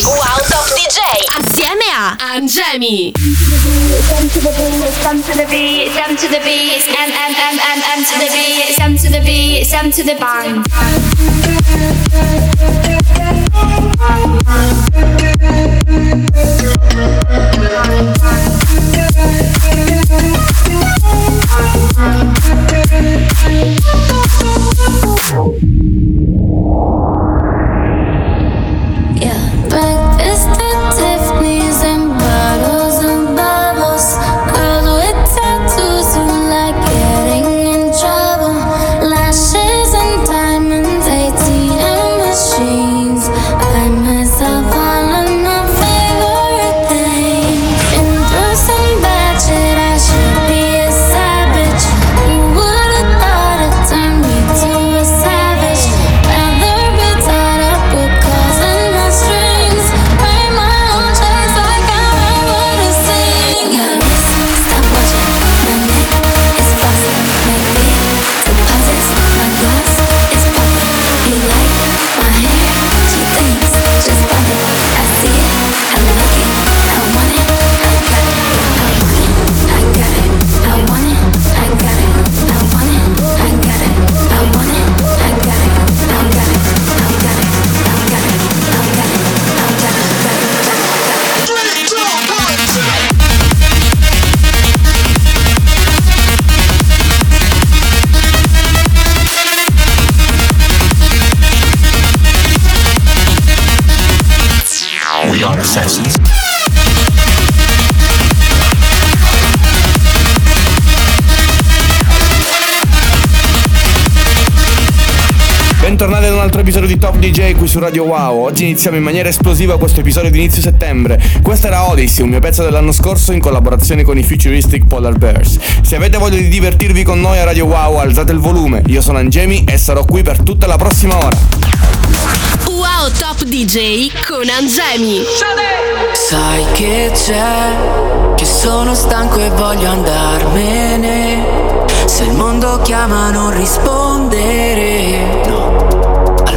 Wow Top DJ. Assieme a Angemi. Some to the beat, some to the beat, some to the beat, and and and and and to the beat, some to the beat, some to the bang. episodio DJ qui su Radio Wow. Oggi iniziamo in maniera esplosiva questo episodio di inizio settembre. Questa era Odyssey, un mio pezzo dell'anno scorso in collaborazione con i Futuristic Polar Bears. Se avete voglia di divertirvi con noi a Radio Wow, alzate il volume. Io sono Angemi e sarò qui per tutta la prossima ora. Wow Top DJ con Angemi. Sai che c'è, che sono stanco e voglio andarmene. Se il mondo chiama non rispondere. No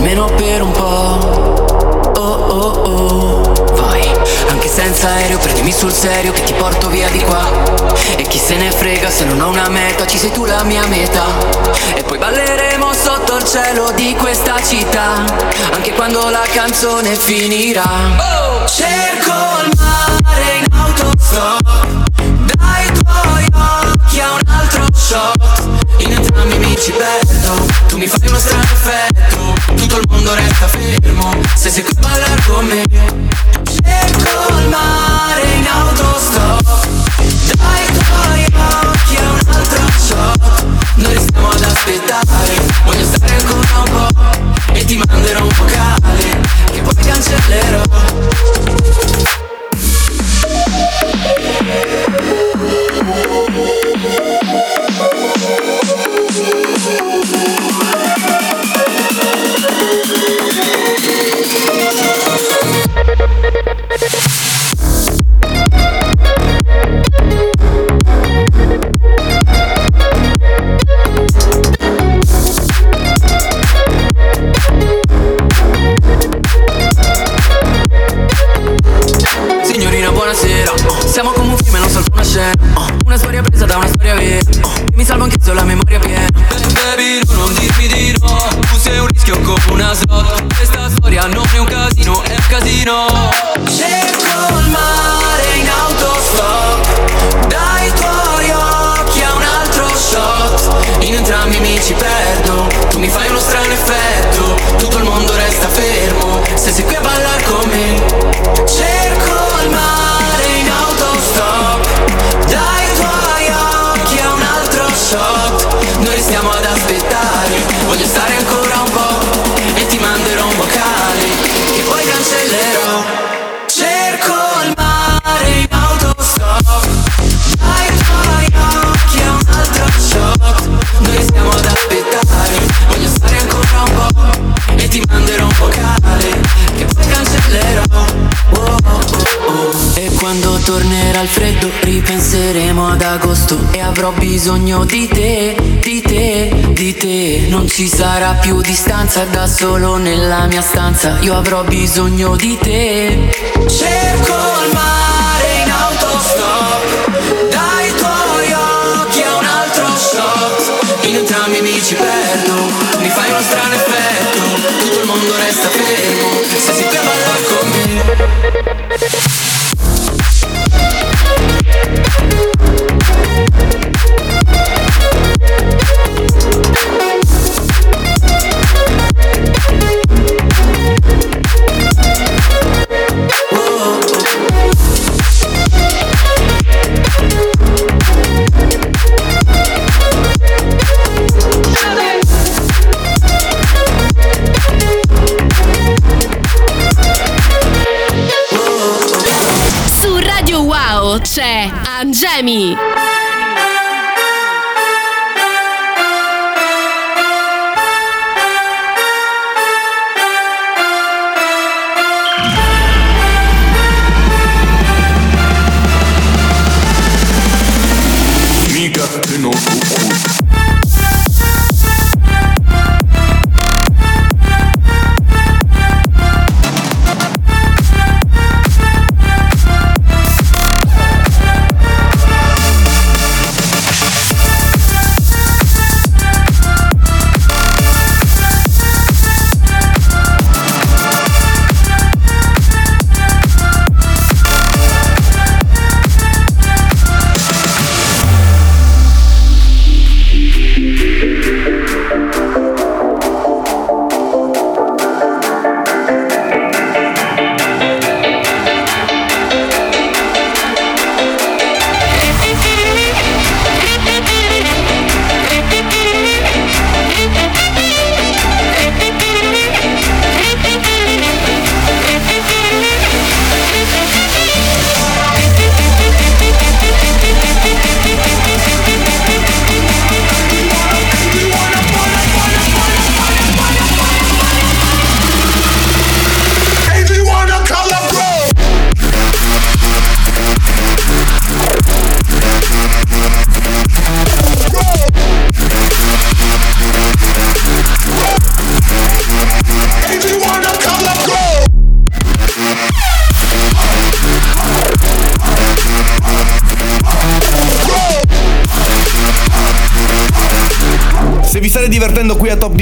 almeno per un po'. Oh oh oh, vai. Anche senza aereo prendimi sul serio che ti porto via di qua. E chi se ne frega se non ho una meta, ci sei tu la mia meta. E poi balleremo sotto il cielo di questa città, anche quando la canzone finirà. Oh! Cerco il mare in autostop, dai tuoi occhi a un altro shot. In entrambi mi ci perdo Tu mi fai uno strano effetto Tutto il mondo resta fermo. Se sei qui a ballare con me? Cerco il mare in autostop. Dai tuoi occhi a un altro shot. Noi restiamo ad aspettare Voglio stare ancora un po' E ti manderò un vocale Che poi cancellerò casino Cerco il mare in autostop. Dai tuoi occhi a un altro shot. In entrambi mi ci perdo. Tu mi fai uno strano effetto. Tutto il mondo resta fermo. Se sei qui a ballare con me tornerà il freddo Ripenseremo ad agosto. E avrò bisogno di te, di te, di te. Non ci sarà più distanza da solo nella mia stanza. Io avrò bisogno di te. Cerco il mare in autostop. Dai tuoi occhi a un altro shot. In entrambi mi ci perdo. Mi fai uno strano c'è Angemi.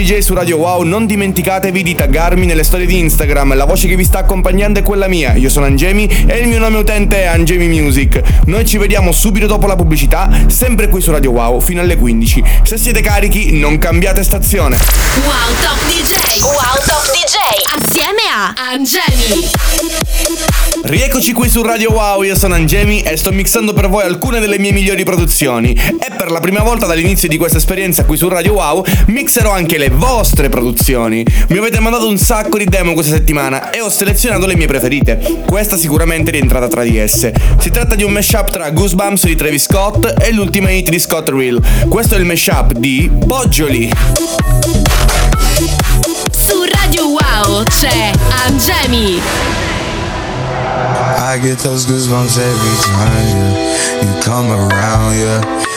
DJ su Radio Wow, non dimenticatevi di taggarmi nelle storie di Instagram. La voce che vi sta accompagnando è quella mia. Io sono Angemi e il mio nome utente è Angemi Music. Noi ci vediamo subito dopo la pubblicità, sempre qui su Radio Wow, fino alle 15. Se siete carichi, non cambiate stazione. Wow Top DJ! Wow Top DJ! Assieme a Angemi! Rieccoci qui su Radio Wow, io sono Angemi e sto mixando per voi alcune delle mie migliori produzioni. E per la prima volta dall'inizio di questa esperienza qui su Radio Wow, mixerò anche le vostre produzioni. Mi avete mandato un sacco di demo questa settimana e ho selezionato le mie preferite. Questa sicuramente è rientrata tra di esse. Si tratta di un mashup tra Goosebumps di Travis Scott e l'ultima hit di Scott Real. Questo è il mashup di Poggioli. Su Radio Wow c'è Angemi. I get those goosebumps every time yeah. you come around, yeah.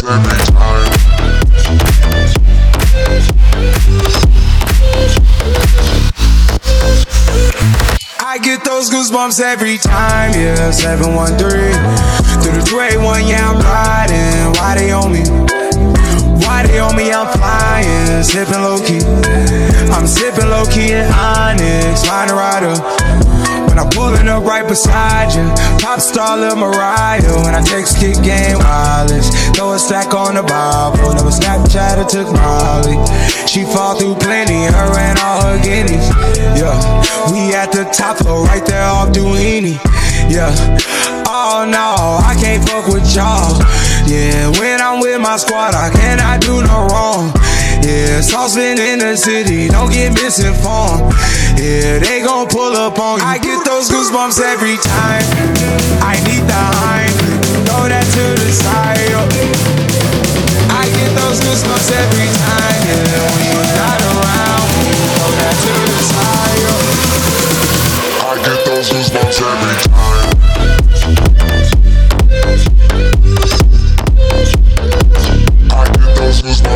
goosebumps every time. those goosebumps every time, yeah. 713 through the 281, yeah, I'm riding. Why they on me? Why they on me? I'm flying, sipping low key. I'm sipping low key in Onyx, find a rider. When I'm pulling up right beside you, pop star Lil Mariah. When I text kick game wireless, throw a stack on the Bible. Never Snapchat or took Molly. She fall through plenty, her and all her guineas. Yeah, we at the top floor, right there off Duini. Yeah, oh no, I can't fuck with y'all. Yeah, when I'm with my squad, I cannot do no wrong. Yeah, saucepan in the city, don't get misinformed. Yeah, they gon' pull up on you. I get those goosebumps every time. I need the Heim, throw that to the side. I get those goosebumps every time. Yeah, when you're not around, throw that to the side. I get those goosebumps every time.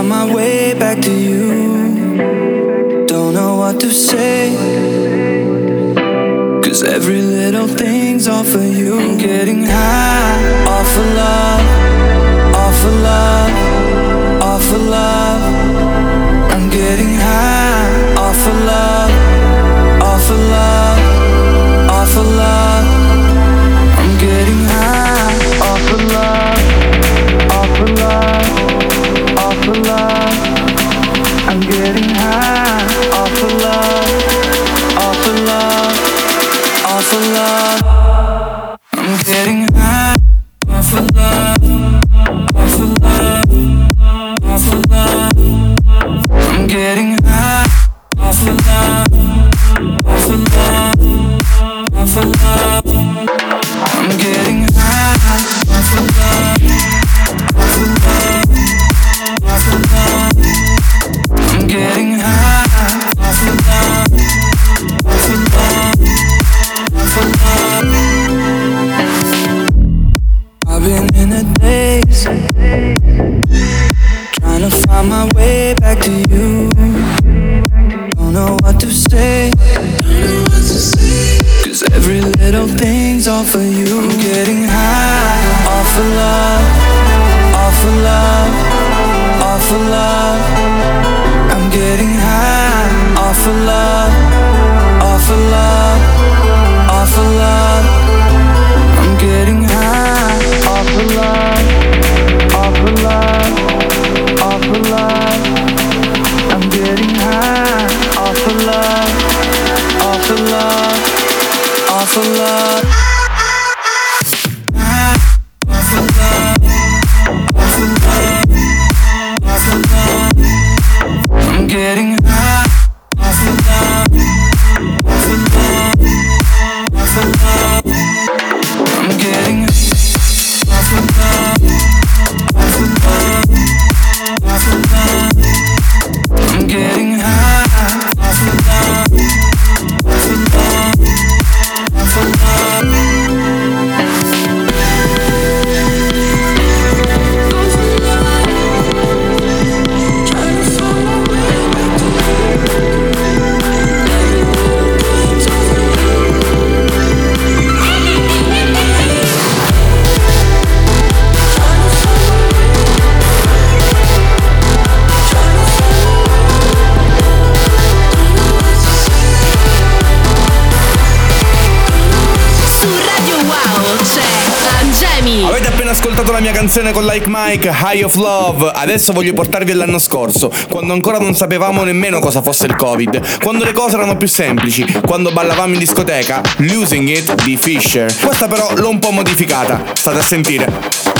find my way back to you. Don't know what to say, cause every little thing's all for you. Trying to find my way back to you. Don't know what to say. Cause every little thing's all for you. I'm getting canzone con Like Mike, High of Love. Adesso voglio portarvi all'anno scorso, quando ancora non sapevamo nemmeno cosa fosse il Covid, quando le cose erano più semplici, quando ballavamo in discoteca, Losing It di Fisher. Questa però l'ho un po' modificata, state a sentire.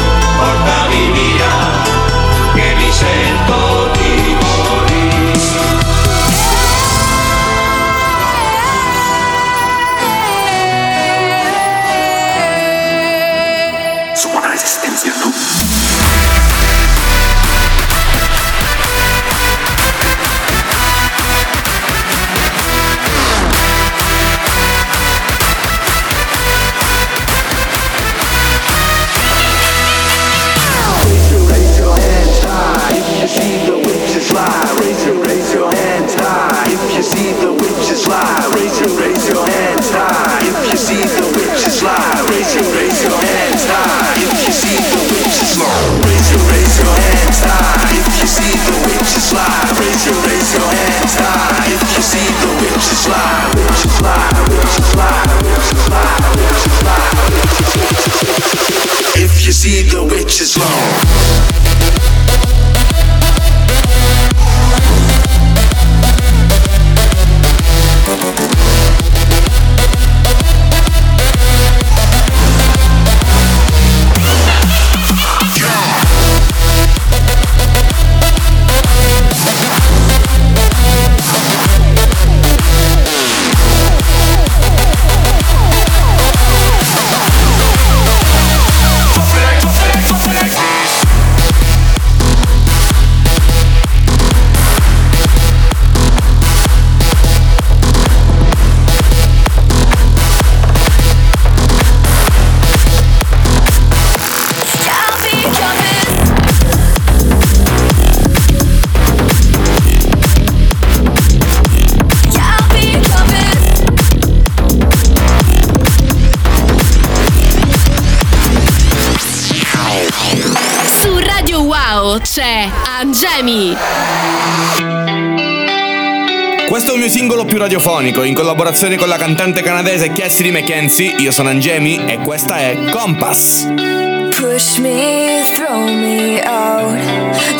if you see the witch is. Più radiofonico, in collaborazione con la cantante canadese Cassidy McKenzie. Io sono Angemi e questa è Compass. Push me, throw me out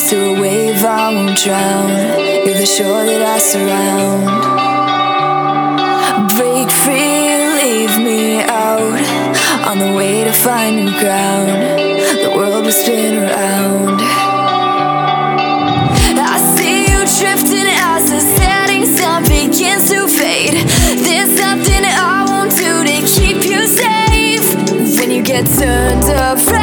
to a wave I won't drown. You're the shore that I surround. Break free, leave me out on the way to find new ground. The world will spin around. When you get turned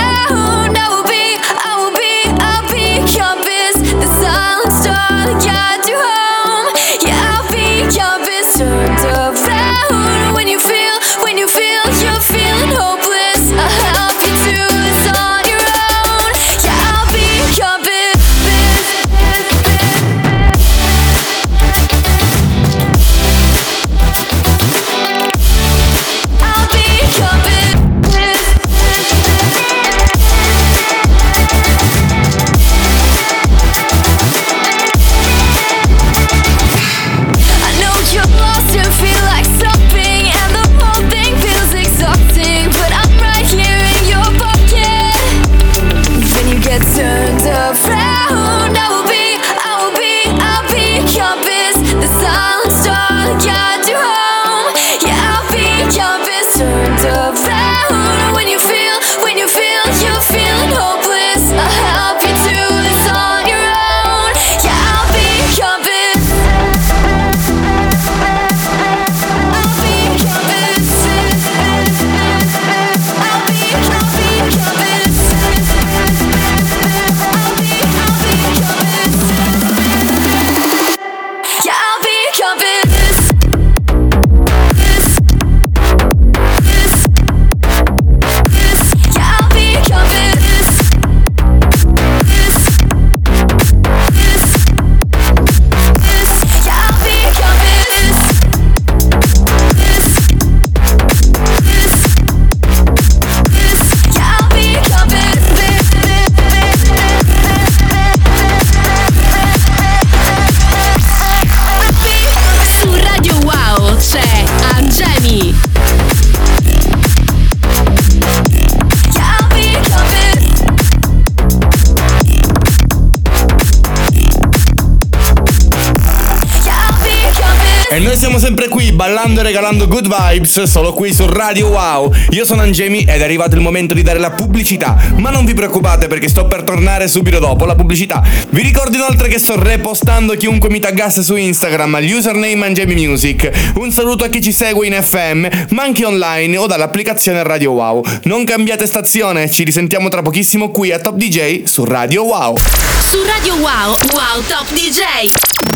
vibes solo qui su Radio Wow. Io sono Angemi ed è arrivato il momento di dare la pubblicità. Ma non vi preoccupate perché sto per tornare subito dopo la pubblicità. Vi ricordo inoltre che sto repostando chiunque mi taggasse su Instagram al username Angemi Music. Un saluto a chi ci segue in FM, ma anche online o dall'applicazione Radio Wow. Non cambiate stazione, ci risentiamo tra pochissimo qui a Top DJ su Radio Wow. Su Radio Wow, Wow Top DJ.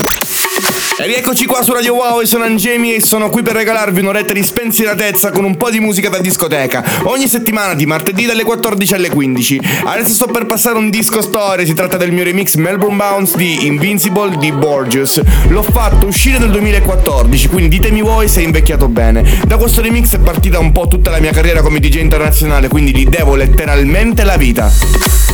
E rieccoci qua su Radio Wow, io sono Angemi e sono qui per regalarvi un'oretta di spensieratezza con un po' di musica da discoteca. Ogni settimana di martedì dalle 14 alle 15. Adesso sto per passare un disco storia, si tratta del mio remix Melbourne Bounce di Invincible di Borges. L'ho fatto uscire nel 2014, quindi ditemi voi se è invecchiato bene. Da questo remix è partita un po' tutta la mia carriera come DJ internazionale, quindi gli devo letteralmente la vita.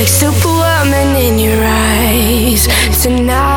Like superwoman in your eyes. Tonight,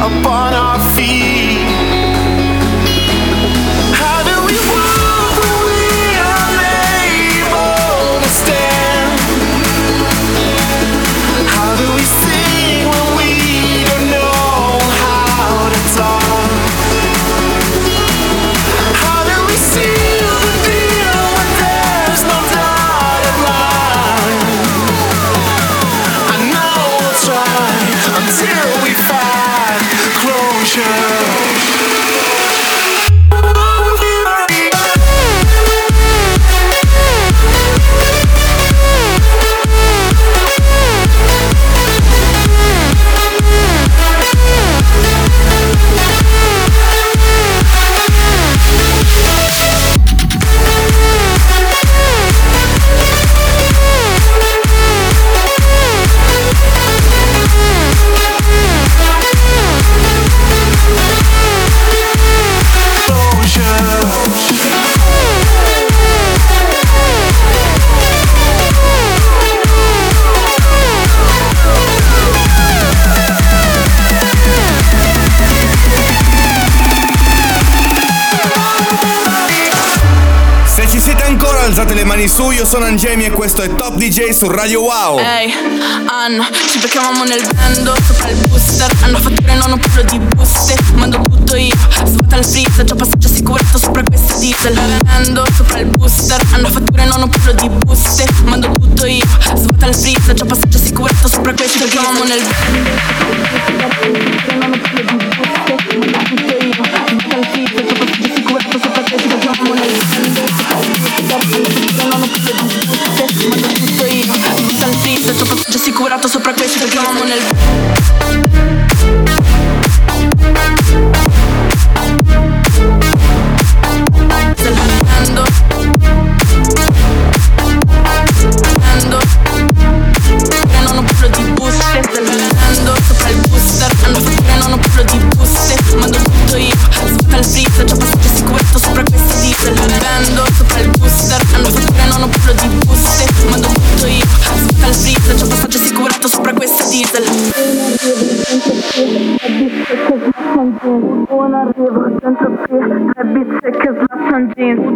apart. E questo è Top DJ su Radio Wow. Ehi, hey, Anno, ci beccavamo nel bando, sopra il booster, hanno fatture non un pelo di buste, mando tutto io, svuota il freezer, già passaggio sicurezza sopra questi diesel. Bando, sopra il booster, hanno fatture non un pelo di buste, mando tutto io, svuota il freezer, già passaggio sicurezza sopra questi diesel. Ci beccavamo nel bando, assicurato sopra questo Troviamo nel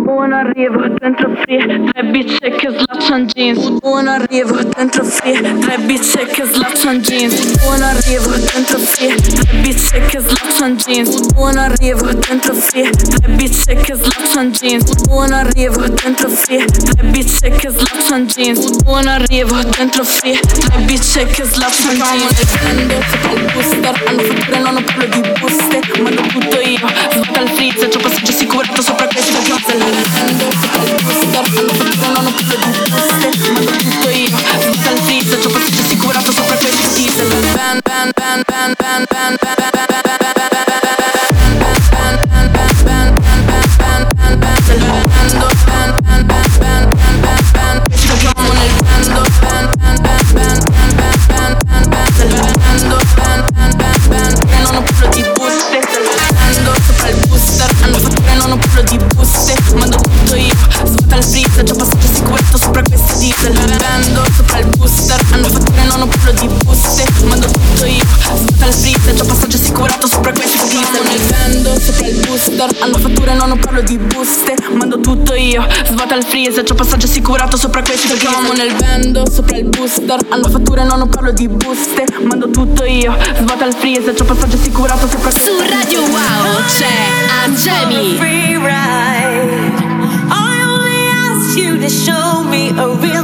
Un arrivo dentro qui Tre bizze che slaccian jeans. Un arrivo dentro qui Tre bizze che slaccian jeans. Un arrivo dentro qui Tre bizze che slaccian jeans. Un arrivo dentro qui Tre bizze che slaccian jeans. Un arrivo dentro qui Tre bizze che slaccian jeans. Un arrivo dentro qui Tre bizze che slaccian jeans. Prendo sopra il booster Hanno fatture non ho più di buste. Mando tutto io Svuota il freezer C'ho passaggio sicurezza sopra questa Prendo sopra il booster Hanno fatture non ho più di buste Mando tutto io Svuota il freezer C'ho passaggio assicurato sopra questa diesel ban ban ban ban ban ban ban non ho più di buste Hanno fatture non ho di buste io Svuota il freezer Già passaggio sicurezza sopra questi diesel Ando sopra il booster Hanno fatture non ho più di buste Mando tutto io Svuota il freezer Già passaggio assicurato sopra questi diesel Nel vendo sopra il booster Hanno fatture non ho più di buste Mando tutto io Svuota il freezer Già passaggio assicurato sopra questi diesel nel vendo sopra il booster Hanno fatture non ho più di buste Mando tutto io Svuota il freezer Già passaggio assicurato sopra questi Su Radio Wow c'è Angemi asked you to show me a real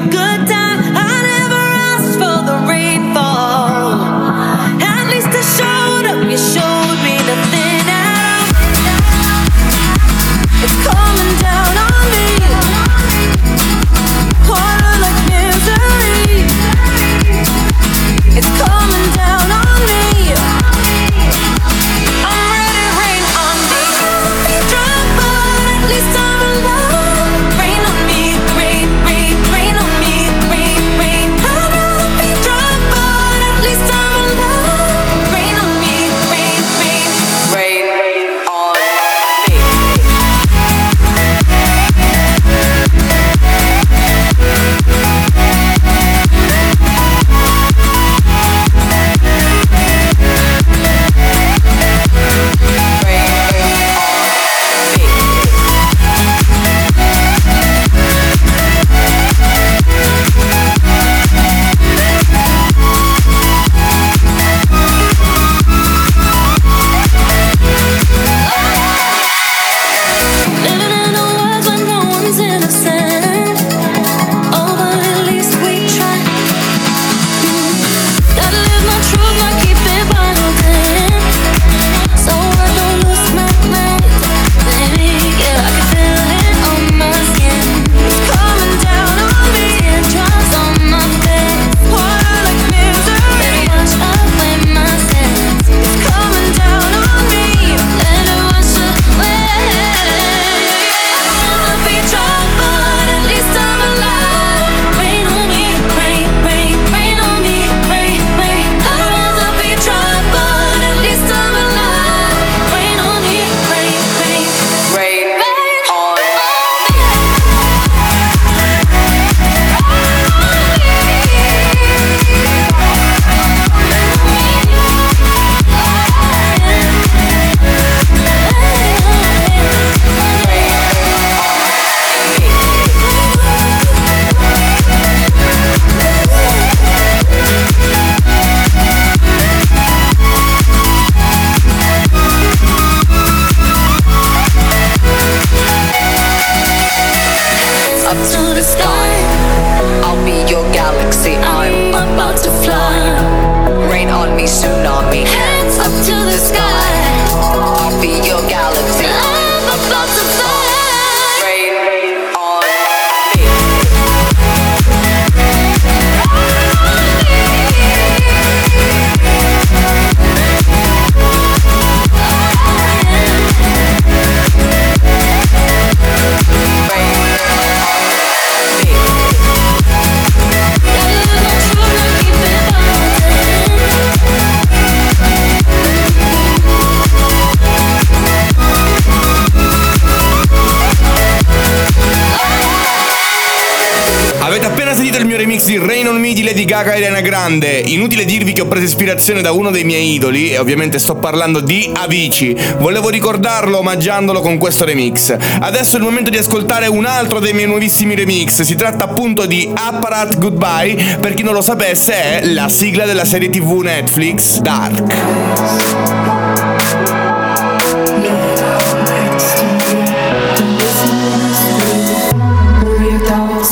di Rain on Me di Lady Gaga e Ariana Grande. Inutile dirvi che ho preso ispirazione da uno dei miei idoli, e ovviamente sto parlando di Avicii. Volevo ricordarlo omaggiandolo con questo remix. Adesso è il momento di ascoltare un altro dei miei nuovissimi remix. Si tratta appunto di Apparat Goodbye. Per chi non lo sapesse, è la sigla della serie TV Netflix Dark.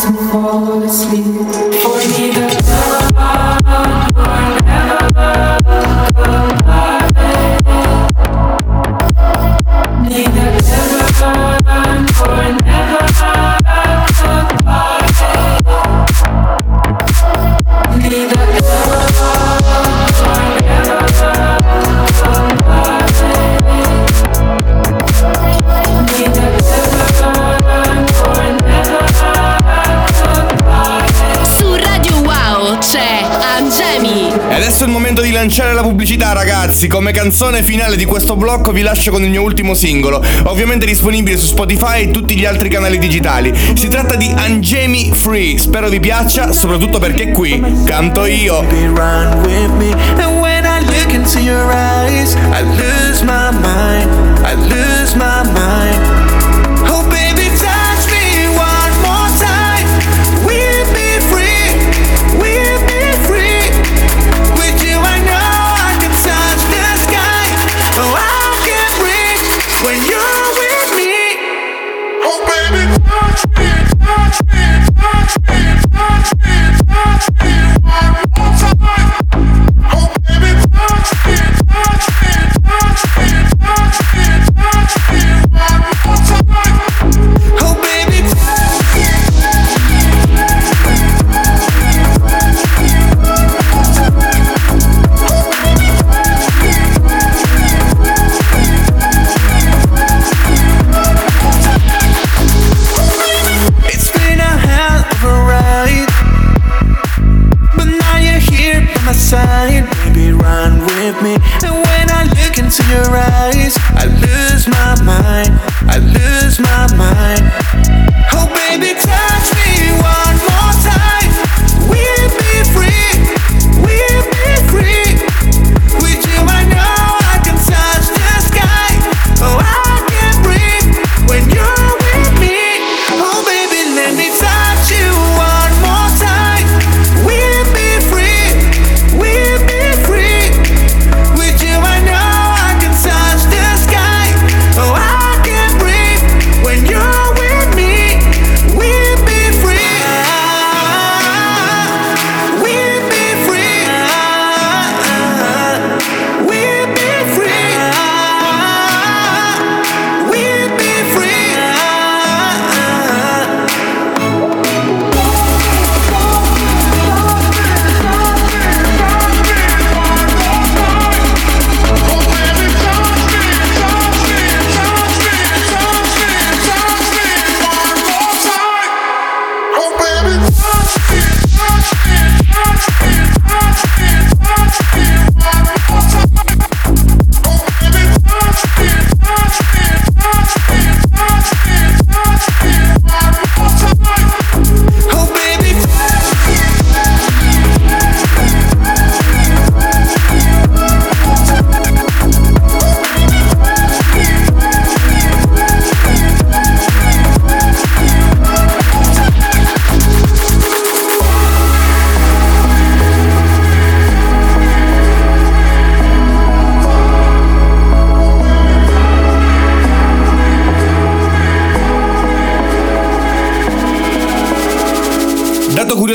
and fall asleep, or neither love nor never love. Momento di lanciare la pubblicità, ragazzi. Come canzone finale di questo blocco vi lascio con il mio ultimo singolo, ovviamente disponibile su Spotify e tutti gli altri canali digitali. Si tratta di Angemi Free. Spero vi piaccia, soprattutto perché qui canto io. I lose my mind. I lose my mind.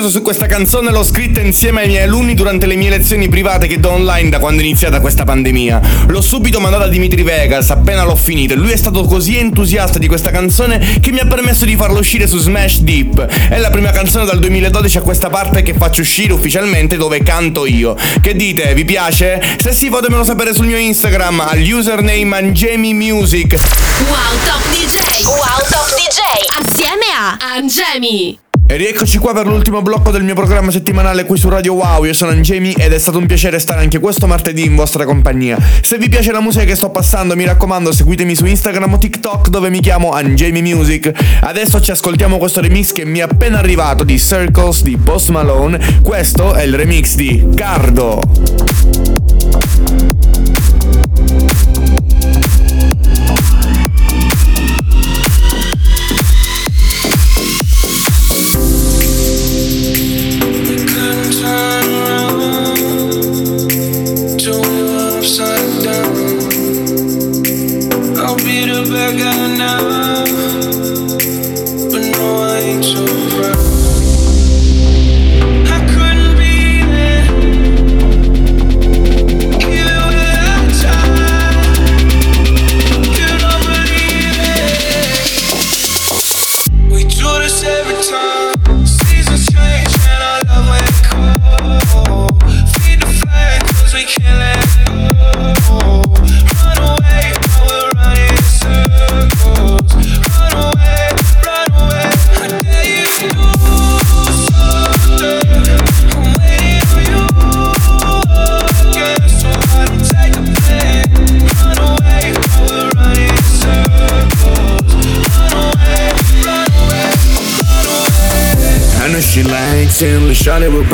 Curioso su questa canzone l'ho scritta insieme ai miei alunni durante le mie lezioni private che do online da quando è iniziata questa pandemia. L'ho subito mandata a Dimitri Vegas appena l'ho finita e lui è stato così entusiasta di questa canzone che mi ha permesso di farla uscire su Smash Deep. È la prima canzone dal 2012 a questa parte che faccio uscire ufficialmente dove canto io. Che dite? Vi piace? Se sì fatemelo sapere sul mio Instagram al username Angemi Music. Wow Top DJ Wow Top DJ Assieme a Angemi E rieccoci qua per l'ultimo blocco del mio programma settimanale qui su Radio Wow. Io sono Jamie ed è stato un piacere stare anche questo martedì in vostra compagnia. Se vi piace la musica che sto passando, mi raccomando, seguitemi su Instagram o TikTok dove mi chiamo Jamie Music. Adesso ci ascoltiamo questo remix che mi è appena arrivato di Circles di Post Malone. Questo è il remix di Cardo.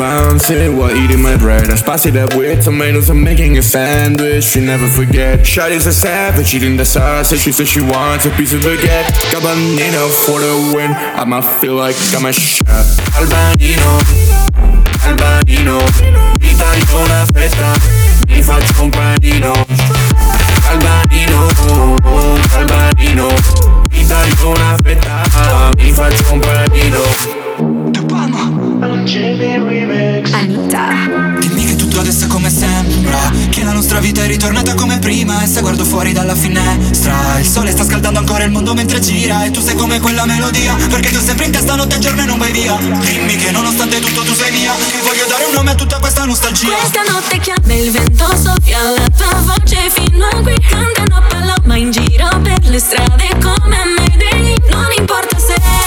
It while eating my bread. I spice it up with tomatoes, I'm making a sandwich. She never forget. Shawty's a savage, eating the sausage. She says she wants a piece of baguette. Cabanino for the win. I might feel like I'm a chef. Albanino, Albanino, mi taglio una fetta, mi faccio un panino. Albanino, Albanino, mi taglio una mi faccio un panino. Anita. Dimmi che tutto adesso è come sembra Che la nostra vita è ritornata come prima E se guardo fuori dalla finestra Il sole sta scaldando ancora il mondo mentre gira E tu sei come quella melodia Perché tu sempre in testa notte e giorno e non vai via. Dimmi che nonostante tutto tu sei mia Che voglio dare un nome a tutta questa nostalgia. Questa notte chiama il vento soffia la tua voce fino a qui. Cantano paloma in giro per le strade come Mayday Non importa se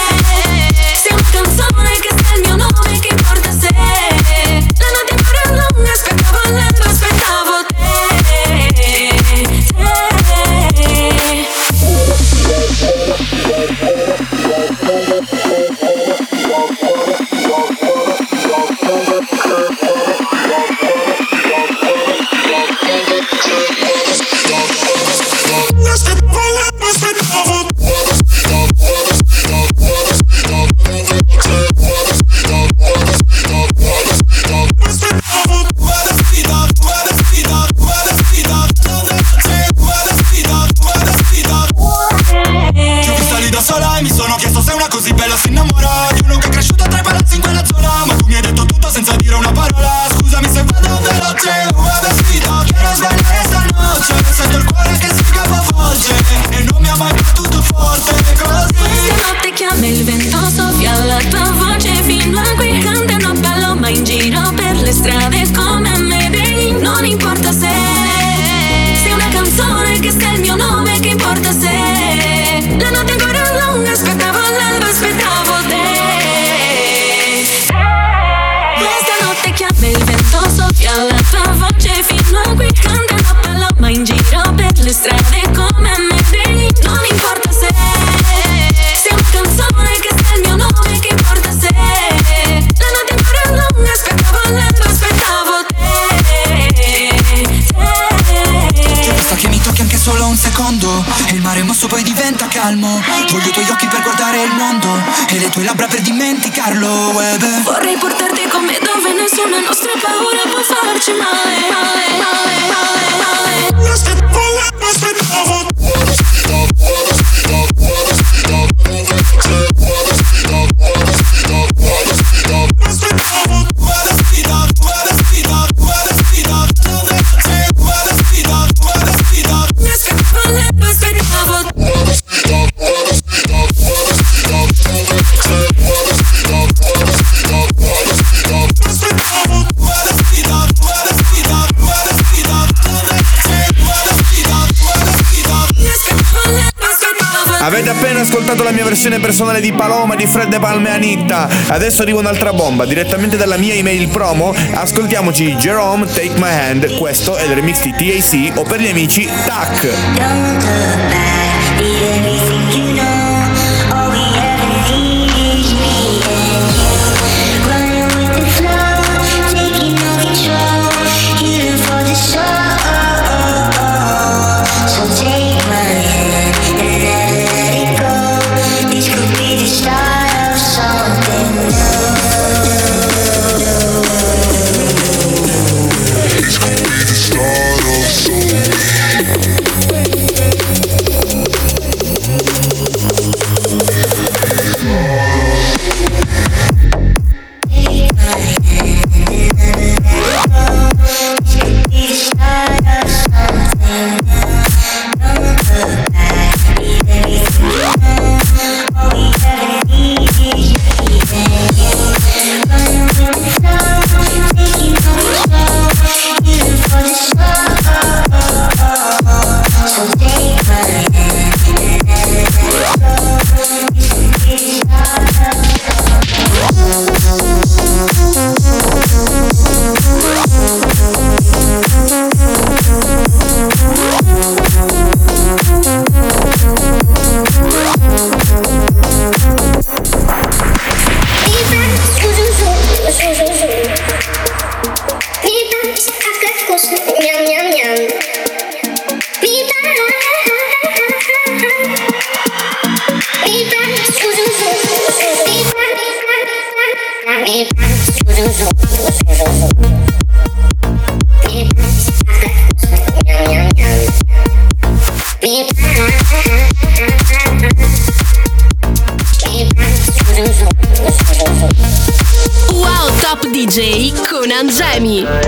giro per le strade come Mayday Non importa se sei una canzone che sta il mio nome Che importa se la notte ancora lunga Aspettavo l'altro, aspettavo Ti te, basta che mi tocchi anche solo un secondo E il mare mosso poi diventa calmo. Voglio i tuoi occhi per guardare il mondo E le tue labbra per dimenticarlo beh. Vorrei portarti con me dove nessuna nostra paura può farci male, male, male, male, male. Let's get ascoltato la mia versione personale di Paloma di Fred De Palme e Anitta. Adesso arriva un'altra bomba, direttamente dalla mia email promo. Ascoltiamoci Jerome Take My Hand. Questo è il remix di TAC o per gli amici TAC.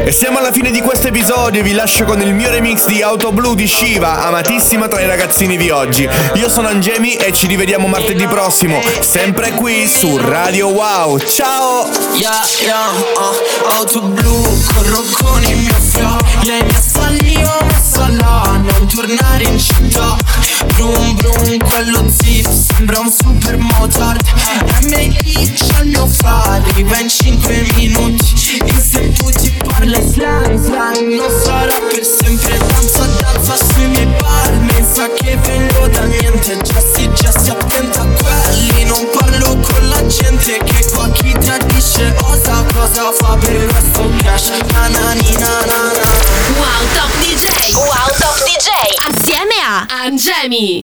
Siamo alla fine di questo episodio e vi lascio con il mio remix di Auto Blu di Shiva, amatissima tra i ragazzini di oggi. Io sono Angemi e ci rivediamo martedì prossimo, sempre qui su Radio Wow. Ciao! Yeah, yeah, uh, auto blu, corro con il mio flow Lei mi assaliva, ma non tornare in città Brum brum, quello zip. Sembra un super motard. MI c'ha il mio fare, arriva in 5 minuti. E se tu ti parli slang, slang Non sarà per sempre. Danza, danza sui miei palmi Sa che vengo da niente, già si, già si attenta a quelli. Non parlo con la gente che qua chi tradisce? Osa Cosa fa per questo cash, na na ni na na na. Wow Top DJ Wow Top DJ Assieme a Angemi